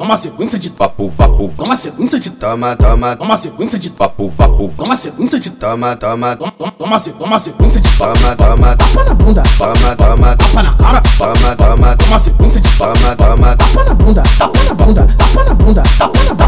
Uma sequência de papo, papo, uma sequência de Toma, toma, uma sequência de papo, papo, uma sequência de toma, toma, toma, toma, toma, se- toma sequência de toma, toma, tapa na bunda, toma, toma, tapa na cara, toma, toma, toma sequência de toma, toma, tapa na bunda, tapa na bunda, tapa na bunda, tapa na tapa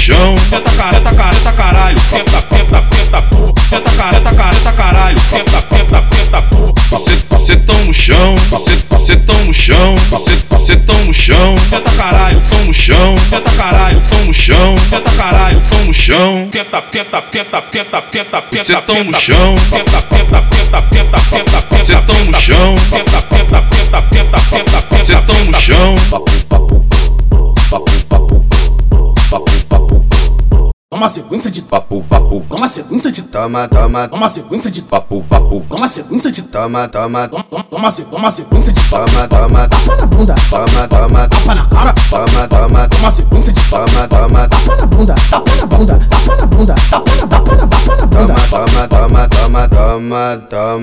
chão. Tenta, ca- tenta, ca- tenta caralho, senta, tenta, tenta, tenta, ca- tenta, ca- tenta caralho, senta, tenta. Você, você tão no chão, tão no chão, tão no chão. Tenta caralho, tão no chão, tenta caralho, tão no chão, tenta caralho, tão no chão. Tenta, tenta, tenta, tenta, tenta, tenta, tão no chão. Tenta, tenta, tenta, tenta, tenta, tenta, tão no chão. Tenta, tenta, tenta, tenta, tenta, tenta, tão no chão. Uma sequência de papo, papo, uma sequência de toma, toma, uma sequência de papo, papo, uma sequência de toma, toma, toma, toma, toma, se- toma sequência de toma, toma, tapa na bunda, toma, toma,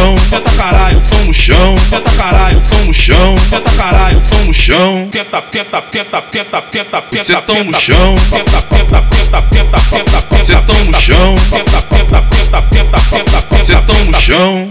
chão. Tenta caralho, tão no chão, tenta caralho, tão no chão, tenta caralho, tão no chão. Tenta, tenta, tenta, tenta, tenta, tenta, tão no chão. Tenta, tenta, tenta, tenta, tenta, tenta, tão no chão. Tenta, tenta, tenta, tenta, tenta, tenta, no chão.